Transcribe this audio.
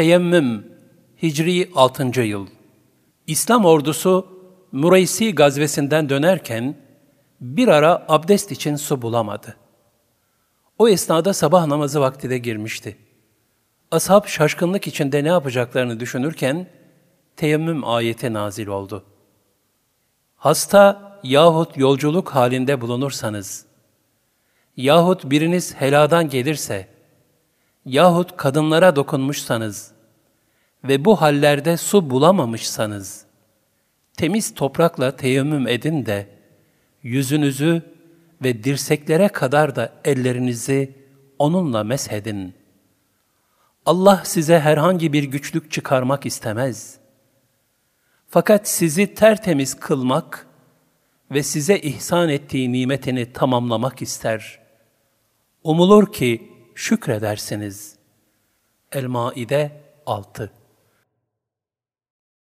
Teyemmüm Hicri 6. yıl İslam ordusu Mureysi gazvesinden dönerken bir ara abdest için su bulamadı. O esnada sabah namazı vakti de girmişti. Ashab şaşkınlık içinde ne yapacaklarını düşünürken teyemmüm ayeti nazil oldu. Hasta yahut yolculuk halinde bulunursanız, yahut biriniz heladan gelirse, yahut kadınlara dokunmuşsanız ve bu hallerde su bulamamışsanız, temiz toprakla teyemmüm edin de, yüzünüzü ve dirseklere kadar da ellerinizi onunla meshedin. Allah size herhangi bir güçlük çıkarmak istemez. Fakat sizi tertemiz kılmak ve size ihsan ettiği nimetini tamamlamak ister. Umulur ki şükredersiniz. El-Maide 6